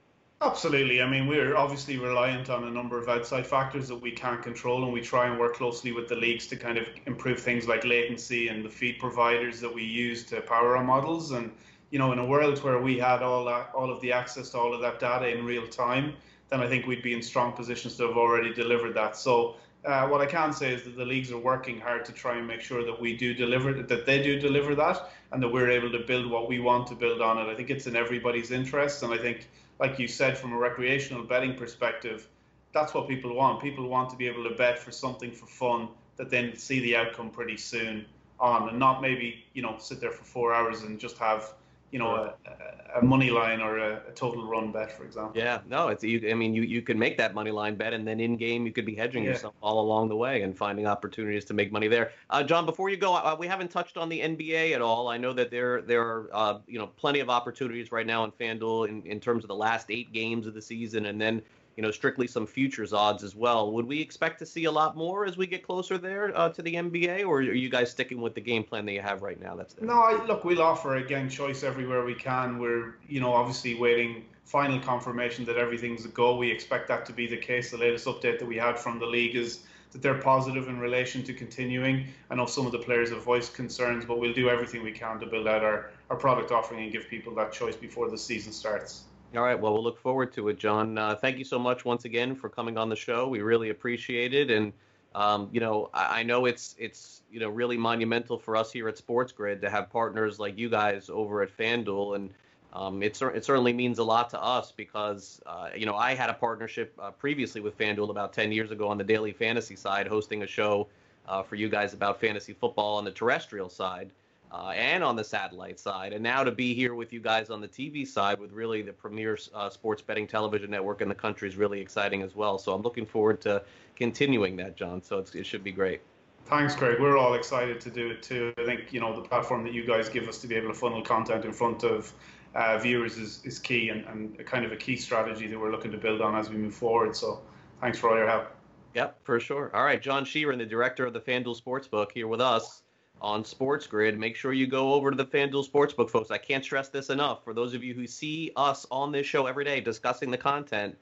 Absolutely. I mean, we're obviously reliant on a number of outside factors that we can't control, and we try and work closely with the leagues to kind of improve things like latency and the feed providers that we use to power our models. And you know, in a world where we had all that, all of the access to all of that data in real time, then I think we'd be in strong positions to have already delivered that. So uh, what I can say is that the leagues are working hard to try and make sure that we do deliver that they do deliver that and that we're able to build what we want to build on it. I think it's in everybody's interest, and I think, like you said, from a recreational betting perspective, that's what people want. People want to be able to bet for something for fun that then see the outcome pretty soon on, and not maybe you know sit there for four hours and just have you know, a, a money line or a, a, total run bet, for example. Yeah, no, it's you. I mean, you you can make that money line bet, and then in game you could be hedging yeah. yourself all along the way and finding opportunities to make money there. Uh, John, before you go, uh, we haven't touched on the NBA at all. I know that there there are uh, you know plenty of opportunities right now in FanDuel in in terms of the last eight games of the season, and then you know, strictly some futures odds as well. Would we expect to see a lot more as we get closer there uh, to the NBA, or are you guys sticking with the game plan that you have right now? That's there? no. I, look, we'll offer again choice everywhere we can. We're you know obviously waiting final confirmation that everything's a go. We expect that to be the case. The latest update that we had from the league is that they're positive in relation to continuing. I know some of the players have voiced concerns, but we'll do everything we can to build out our, our product offering and give people that choice before the season starts. All right. Well, we'll look forward to it, John. Uh, thank you so much once again for coming on the show. We really appreciate it, and um, you know, I, I, know it's it's you know really monumental for us here at Sports Grid to have partners like you guys over at FanDuel, and um, it, it certainly means a lot to us because uh, you know I had a partnership uh, previously with FanDuel about 10 years ago on the daily fantasy side, hosting a show uh, for you guys about fantasy football on the terrestrial side uh, and on the satellite side, and now to be here with you guys on the TV side with really the premier uh, sports betting television network in the country is really exciting as well. So I'm looking forward to continuing that, John. So it should be great. Thanks, Craig. We're all excited to do it too. I think you know the platform that you guys give us to be able to funnel content in front of uh, viewers is, is key and, and kind of a key strategy that we're looking to build on as we move forward. So thanks for all your help. Yep, for sure. All right, John Sheeran, the director of the FanDuel Sportsbook, here with us on Sports Grid. Make sure you go over to the FanDuel Sportsbook, folks. I can't stress this enough. For those of you who see us on this show every day discussing the content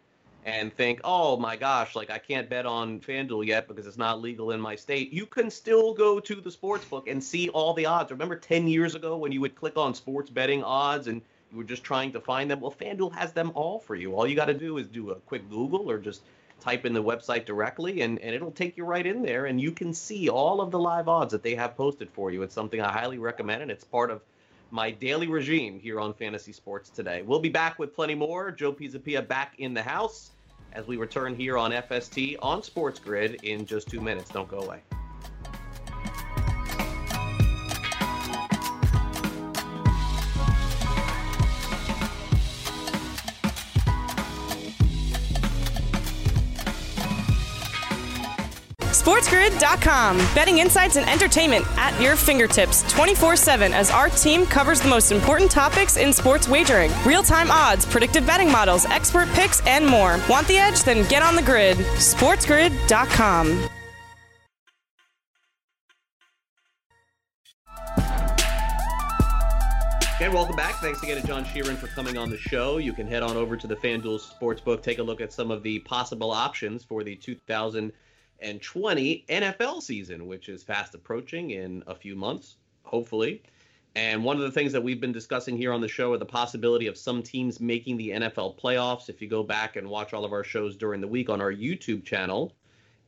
and think, oh my gosh, like I can't bet on FanDuel yet because it's not legal in my state, you can still go to the Sportsbook and see all the odds. Remember 10 years ago when you would click on sports betting odds and you were just trying to find them? Well, FanDuel has them all for you. All you got to do is do a quick Google or just type in the website directly and, and it'll take you right in there and you can see all of the live odds that they have posted for you. It's something I highly recommend and it's part of my daily regime here on Fantasy Sports today. We'll be back with plenty more. Joe Pisapia back in the house as we return here on FST on Sports Grid in just two minutes. Don't go away. SportsGrid.com. Betting insights and entertainment at your fingertips 24 7 as our team covers the most important topics in sports wagering real time odds, predictive betting models, expert picks, and more. Want the edge? Then get on the grid. SportsGrid.com. And welcome back. Thanks again to John Sheeran for coming on the show. You can head on over to the FanDuel Sportsbook, take a look at some of the possible options for the 2000- and 20 NFL season, which is fast approaching in a few months, hopefully. And one of the things that we've been discussing here on the show are the possibility of some teams making the NFL playoffs. If you go back and watch all of our shows during the week on our YouTube channel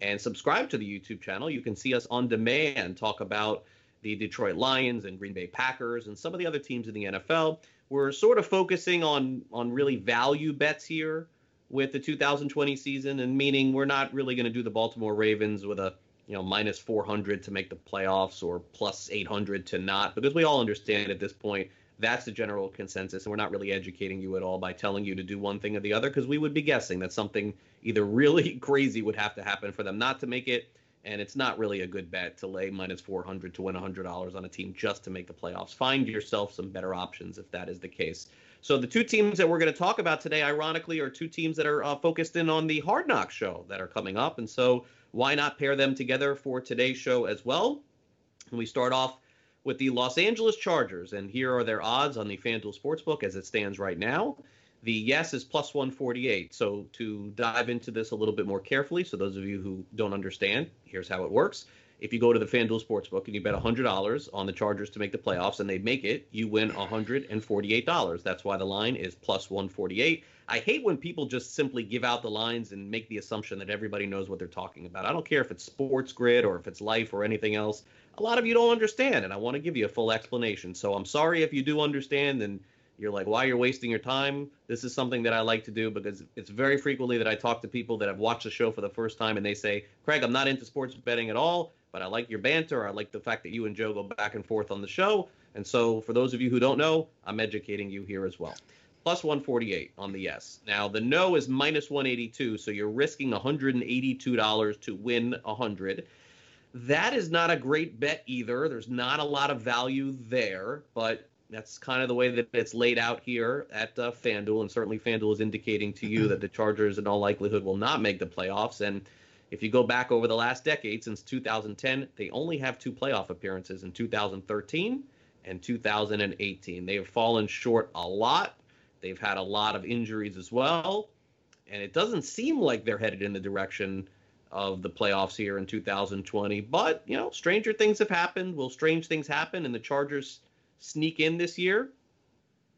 and subscribe to the YouTube channel, you can see us on demand talk about the Detroit Lions and Green Bay Packers and some of the other teams in the NFL. We're sort of focusing on on really value bets here with the 2020 season, and meaning we're not really going to do the Baltimore Ravens with a you know minus 400 to make the playoffs or plus 800 to not, because we all understand at this point that's the general consensus, and we're not really educating you at all by telling you to do one thing or the other, because we would be guessing that something either really <laughs> crazy would have to happen for them not to make it, and it's not really a good bet to lay minus 400 to win $100 on a team just to make the playoffs. Find yourself some better options if that is the case. So the two teams that we're going to talk about today, ironically, are two teams that are uh, focused in on the Hard Knock show that are coming up, and so why not pair them together for today's show as well? And we start off with the Los Angeles Chargers, and here are their odds on the FanDuel Sportsbook as it stands right now. The yes is plus 148. So to dive into this a little bit more carefully, so those of you who don't understand, here's how it works if you go to the FanDuel Sportsbook and you bet $100 on the Chargers to make the playoffs and they make it, you win $148. That's why the line is plus 148. I hate when people just simply give out the lines and make the assumption that everybody knows what they're talking about. I don't care if it's sports grid or if it's life or anything else. A lot of you don't understand, and I want to give you a full explanation. So I'm sorry if you do understand and you're like, why you're wasting your time. This is something that I like to do because it's very frequently that I talk to people that have watched the show for the first time and they say, Craig, I'm not into sports betting at all but I like your banter. I like the fact that you and Joe go back and forth on the show. And so, for those of you who don't know, I'm educating you here as well. Plus 148 on the yes. Now, the no is minus 182, so you're risking $182 to win 100. That is not a great bet either. There's not a lot of value there, but that's kind of the way that it's laid out here at uh, FanDuel. And certainly, FanDuel is indicating to you that the Chargers, in all likelihood, will not make the playoffs. And if you go back over the last decade, since 2010, they only have two playoff appearances in 2013 and 2018. They have fallen short a lot. They've had a lot of injuries as well. And it doesn't seem like they're headed in the direction of the playoffs here in 2020. But, you know, stranger things have happened. Will strange things happen and the Chargers sneak in this year?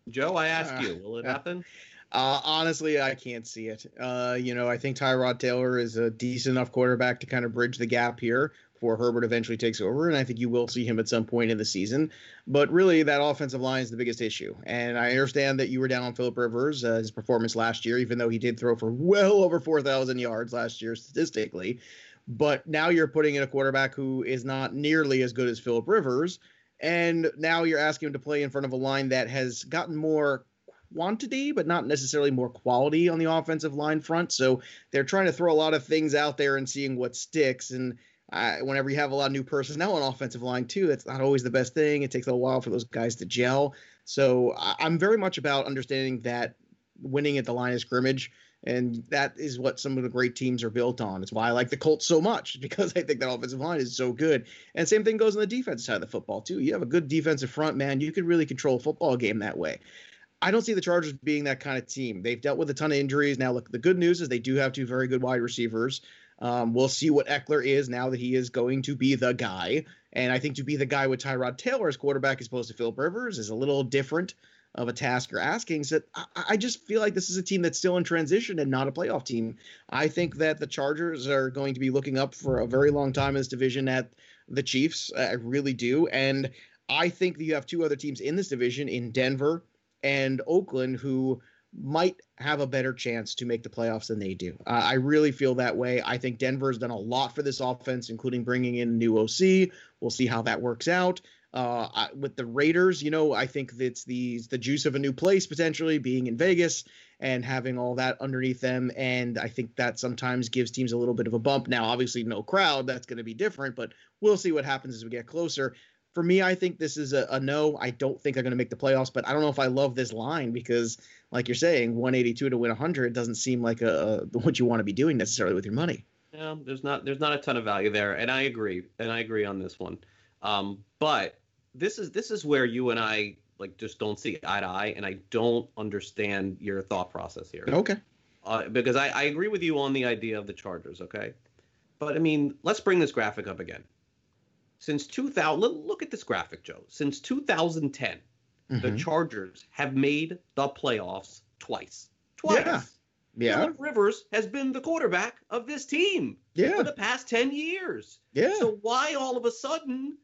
Joe, I ask uh, you, will it happen? Uh, honestly, I can't see it. Uh, you know, I think Tyrod Taylor is a decent enough quarterback to kind of bridge the gap here before Herbert eventually takes over, and I think you will see him at some point in the season. But really, that offensive line is the biggest issue. And I understand that you were down on Philip Rivers, uh, his performance last year, even though he did throw for well over 4,000 yards last year statistically. But now you're putting in a quarterback who is not nearly as good as Philip Rivers. And now you're asking him to play in front of a line that has gotten more quantity, but not necessarily more quality on the offensive line front. So they're trying to throw a lot of things out there and seeing what sticks. And whenever you have a lot of new personnel on offensive line too, that's not always the best thing. It takes a while for those guys to gel. So I, I'm very much about understanding that winning at the line of scrimmage. And that is what some of the great teams are built on. It's why I like the Colts so much <laughs> because I think that offensive line is so good. And same thing goes on the defense side of the football too. You have a good defensive front man, you can really control a football game that way. I don't see the Chargers being that kind of team. They've dealt with a ton of injuries. Now, look, the good news is they do have two very good wide receivers. Um, we'll see what Ekeler is now that he is going to be the guy. And I think to be the guy with Tyrod Taylor as quarterback as opposed to Philip Rivers is a little different of a task you're asking. So I, I just feel like this is a team that's still in transition and not a playoff team. I think that the Chargers are going to be looking up for a very long time in this division at the Chiefs. I really do. And I think that you have two other teams in this division in Denver and Oakland, who might have a better chance to make the playoffs than they do. Uh, I really feel that way. I think Denver's done a lot for this offense, including bringing in a new OC. We'll see how that works out. Uh, I, with the Raiders, you know, I think it's the the juice of a new place potentially being in Vegas and having all that underneath them, and I think that sometimes gives teams a little bit of a bump. Now, obviously, no crowd, that's going to be different, but we'll see what happens as we get closer. For me, I think this is a, a no. I don't think they're going to make the playoffs, but I don't know if I love this line because, like you're saying, 182 to win 100 doesn't seem like a, <laughs> a what you want to be doing necessarily with your money. Yeah, there's not there's not a ton of value there, and I agree, and I agree on this one. Um, but this is this is where you and I like just don't see eye to eye, and I don't understand your thought process here. Okay. Uh, because I, I agree with you on the idea of the Chargers, okay? But I mean, let's bring this graphic up again. Since 2000, look at this graphic, Joe. Since 2010, mm-hmm. the Chargers have made the playoffs twice. Twice. Yeah. Yeah. Rivers has been the quarterback of this team yeah. for the past 10 years. Yeah. So why all of a sudden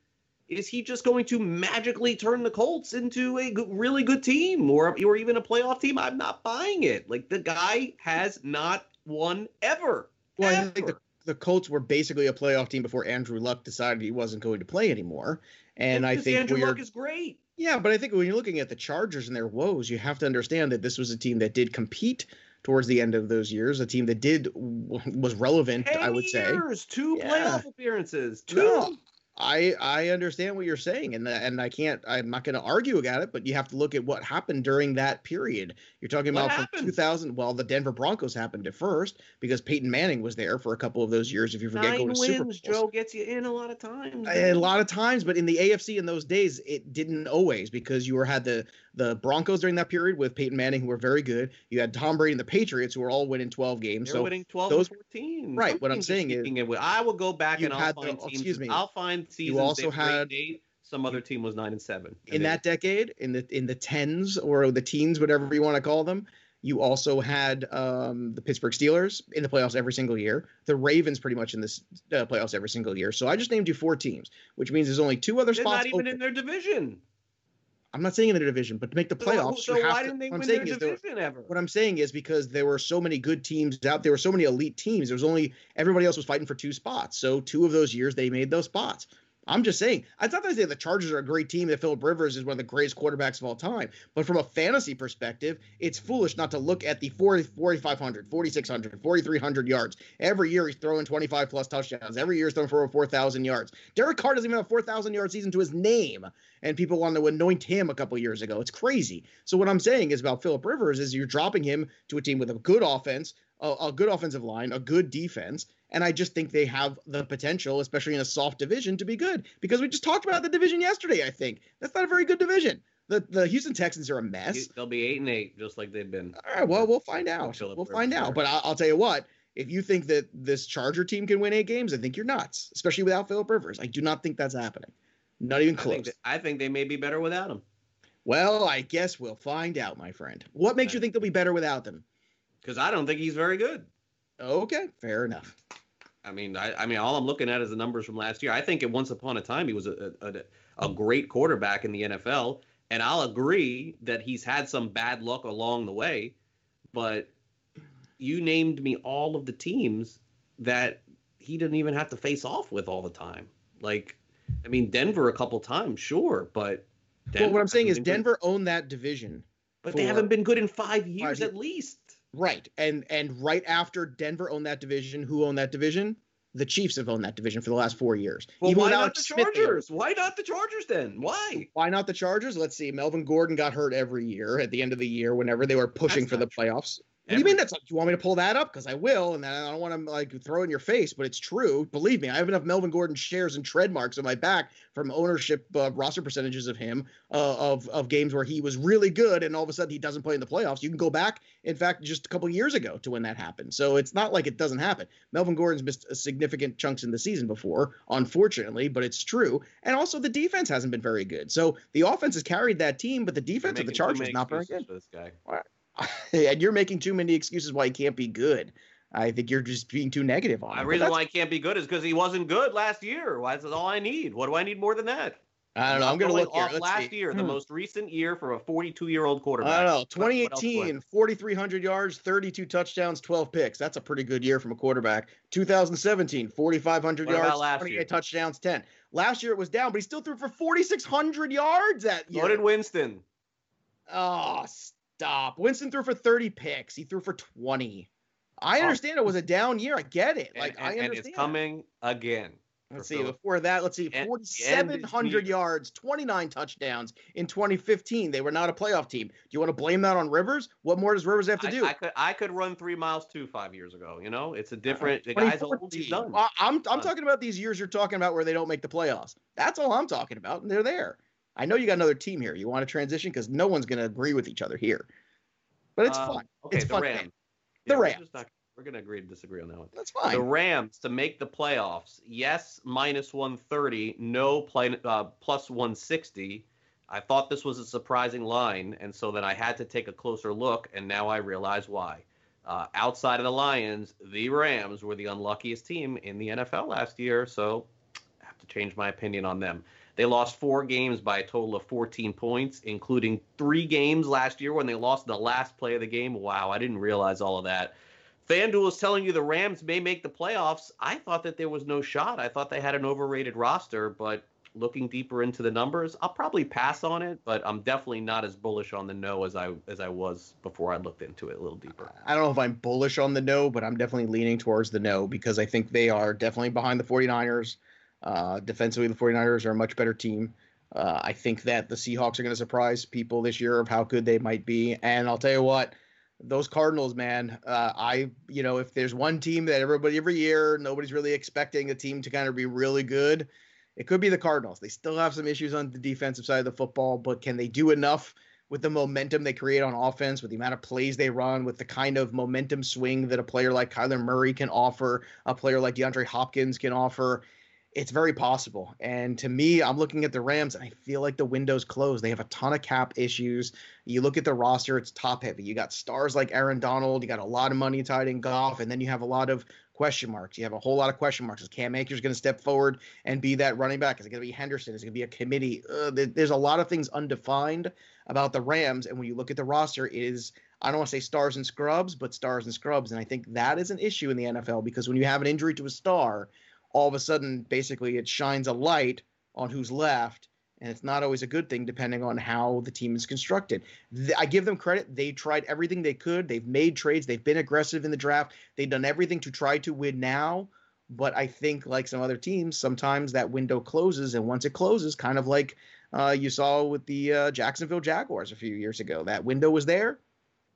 is he just going to magically turn the Colts into a good, really good team or or even a playoff team? I'm not buying it. Like the guy has not won ever. Well, ever. I think the, the Colts were basically a playoff team before Andrew Luck decided he wasn't going to play anymore. And well, I think Andrew Luck is great. Yeah, but I think when you're looking at the Chargers and their woes, you have to understand that this was a team that did compete towards the end of those years, a team that did was relevant. I would years, say two yeah. playoff appearances, two. No, I I understand what you're saying, and and I can't. I'm not going to argue about it, but you have to look at what happened during that period. You're talking What about happened? from 2000. Well, the Denver Broncos happened at first because Peyton Manning was there for a couple of those years. If you forget, Nine going to Super wins, Bowls. Joe gets you in a lot of times. A lot of times, but in the AFC in those days, it didn't always because you were had the the Broncos during that period with Peyton Manning, who were very good. You had Tom Brady and the Patriots, who were all winning 12 games. They're so winning 12 those- and 14. Right, Some what I'm saying is- sneaking in with- I will go back and I'll had the- find oh, teams. excuse me. I'll find seasons. also had- eight, some other team was nine and seven. in that decade, in the in the tens or the teens, whatever you want to call them, you also had um, the Pittsburgh Steelers in the playoffs every single year. The Ravens pretty much in the uh, playoffs every single year. So I just named you four teams, which means there's only two other they're spots not even open. in their division. I'm not saying in the division, but to make the playoffs, So, you have why to, didn't they win their is there- division ever? what I'm saying is because there were so many good teams out there were so many elite teams. There was only everybody else was fighting for two spots. So two of those years they made those spots. I'm just saying. It's not that I say the Chargers are a great team. That Philip Rivers is one of the greatest quarterbacks of all time. But from a fantasy perspective, it's foolish not to look at the 40, 4,500, 4,600, 4,300 yards. Every year he's throwing 25 plus touchdowns. Every year he's throwing for over 4,000 yards. Derek Carr doesn't even have a 4,000 yard season to his name. And people wanted to anoint him a couple years ago. It's crazy. So what I'm saying is about Philip Rivers is you're dropping him to a team with a good offense, a, a good offensive line, a good defense, and I just think they have the potential, especially in a soft division, to be good. Because we just talked about the division yesterday. I think that's not a very good division. The the Houston Texans are a mess. They'll be eight and eight, just like they've been. All right, well we'll find out. We'll find out. But I'll, I'll tell you what. If you think that this Charger team can win eight games, I think you're nuts, especially without Philip Rivers. I do not think that's happening. Not even I close. think, that- I think they may be better without him well, I guess we'll find out, my friend. What makes you think they'll be better without them? because I don't think he's very good. Okay, fair enough. I mean, I, I mean, all I'm looking at is the numbers from last year. I think at once upon a time he was a, a, a great quarterback in the NFL, and I'll agree that he's had some bad luck along the way. But you named me all of the teams that he didn't even have to face off with all the time. Like, I mean, Denver a couple times, sure, but well, what I'm saying is good. Denver owned that division. but they haven't been good in five years years. at least. Right. And and right after Denver owned that division, who owned that division? The Chiefs have owned that division for the last four years. Well, Even why not the Smith. Chargers? Why not the Chargers then? Why? Why not the Chargers? Let's see. Melvin Gordon got hurt every year at the end of the year whenever they were pushing That's for the true. What do you mean that's not? You want me to pull that up? Because I will, and then I don't want to like throw it in your face, but it's true. Believe me, I have enough Melvin Gordon shares and trademarks on my back from ownership uh, roster percentages of him uh, of of games where he was really good, and all of a sudden he doesn't play in the playoffs. You can go back, in fact, just a couple years ago to when that happened. So it's not like it doesn't happen. Melvin Gordon's missed significant chunks in the season before, unfortunately, but it's true. And also the defense hasn't been very good. So the offense has carried that team, but the defense of the Chargers is not very good. for this guy. <laughs> and you're making too many excuses why he can't be good. I think you're just being too negative on The him. But reason why he can't be good is because he wasn't good last year. Why? That's all I need. What do I need more than that? I don't know. I'm going to look here. off Let's last see. year, the Hmm. most recent year for a 42 year old quarterback. I don't know. What- what else was 2018, 4,300 yards, 32 touchdowns, 12 picks. That's a pretty good year from a quarterback. 2017, 4,500 yards, last 28 year? touchdowns, 10. Last year it was down, but he still threw for 4,600 yards that year. So did Winston. Oh, stop. Winston threw for 30 picks. He threw for 20. I Oh. understand it was a down year. I get it. And, Like, I and- understand. and it's coming again. Let's see. Before that, let's see. And- and 4,700 yards, 29 touchdowns in 2015. They were not a playoff team. Do you want to blame that on Rivers? What more does Rivers have to do? I could I could run three miles too five years ago. You know, it's a different. The guy's old. He's done. I- I'm I'm talking about these years you're talking about where they don't make the playoffs. That's all I'm talking about, and they're there. I know you got another team here. You want to transition because no one's going to agree with each other here, but it's Um, fun. Okay, it's the fun. Rams. Yeah, The we're Rams. just not- We're gonna agree to disagree on that one. That's fine. The. Rams to make the playoffs. Yes, minus 130. No, play, uh, plus 160. I thought this was a surprising line, and so then I had to take a closer look, and now I realize why. Uh, outside of the Lions, the Rams were the unluckiest team in the NFL last year, so I have to change my opinion on them. They lost four games by a total of 14 points, including three games last year when they lost the last play of the game. Wow, I didn't realize all of that. FanDuel is telling you the Rams may make the playoffs. I thought that there was no shot. I thought they had an overrated roster, but looking deeper into the numbers, I'll probably pass on it, but I'm definitely not as bullish on the no as I as I was before I looked into it a little deeper. I don't know if I'm bullish on the no, but I'm definitely leaning towards the no because I think they are definitely behind the 49ers. Uh, defensively, the 49ers are a much better team. Uh, I think that the Seahawks are going to surprise people this year of how good they might be. And I'll tell you what, those Cardinals, man, uh, I, you know, if there's one team that everybody every year, nobody's really expecting a team to kind of be really good, it could be the Cardinals. They still have some issues on the defensive side of the football, but can they do enough with the momentum they create on offense, with the amount of plays they run, with the kind of momentum swing that a player like Kyler Murray can offer, a player like DeAndre Hopkins can offer? It's very possible. And to me, I'm looking at the Rams and I feel like the window's closed. They have a ton of cap issues. You look at the roster, it's top heavy. You got stars like Aaron Donald, you got a lot of money tied in Goff, and then you have a lot of question marks. You have a whole lot of question marks. Is Cam Akers going to step forward and be that running back? Is it going to be Henderson? Is it going to be a committee? Uh, there- there's a lot of things undefined about the Rams. And when you look at the roster, it is I don't want to say stars and scrubs, but stars and scrubs. And I think that is an issue in the NFL because when you have an injury to a star, all of a sudden, basically, it shines a light on who's left. And it's not always a good thing depending on how the team is constructed. I give them credit. They tried everything they could. They've made trades. They've been aggressive in the draft. They've done everything to try to win now. But I think, like some other teams, sometimes that window closes. And once it closes, kind of like uh, you saw with the uh, Jacksonville Jaguars a few years ago, that window was there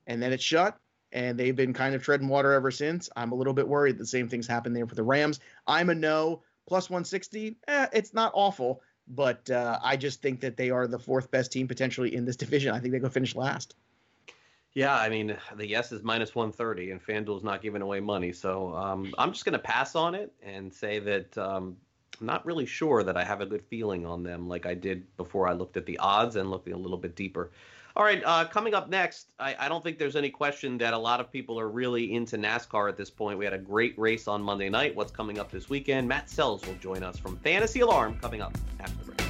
and then it shut. And they've been kind of treading water ever since. I'm a little bit worried the same things happened there for the Rams. I'm a no. Plus 160, eh, it's not awful, but uh, I just think that they are the fourth best team potentially in this <laughs> division. I think they go finish last. Yeah, I mean, the yes is minus 130, and FanDuel's not giving away money. So um, I'm just going to pass on it and say that um, I'm not really sure that I have a good feeling on them like I did before I looked at the odds and looking a little bit deeper. All right, uh, coming up next, I, I don't think there's any question that a lot of people are really into NASCAR at this point. We had a great race on Monday night. What's coming up this weekend? Matt Selz will join us from Fantasy Alarm coming up after the break.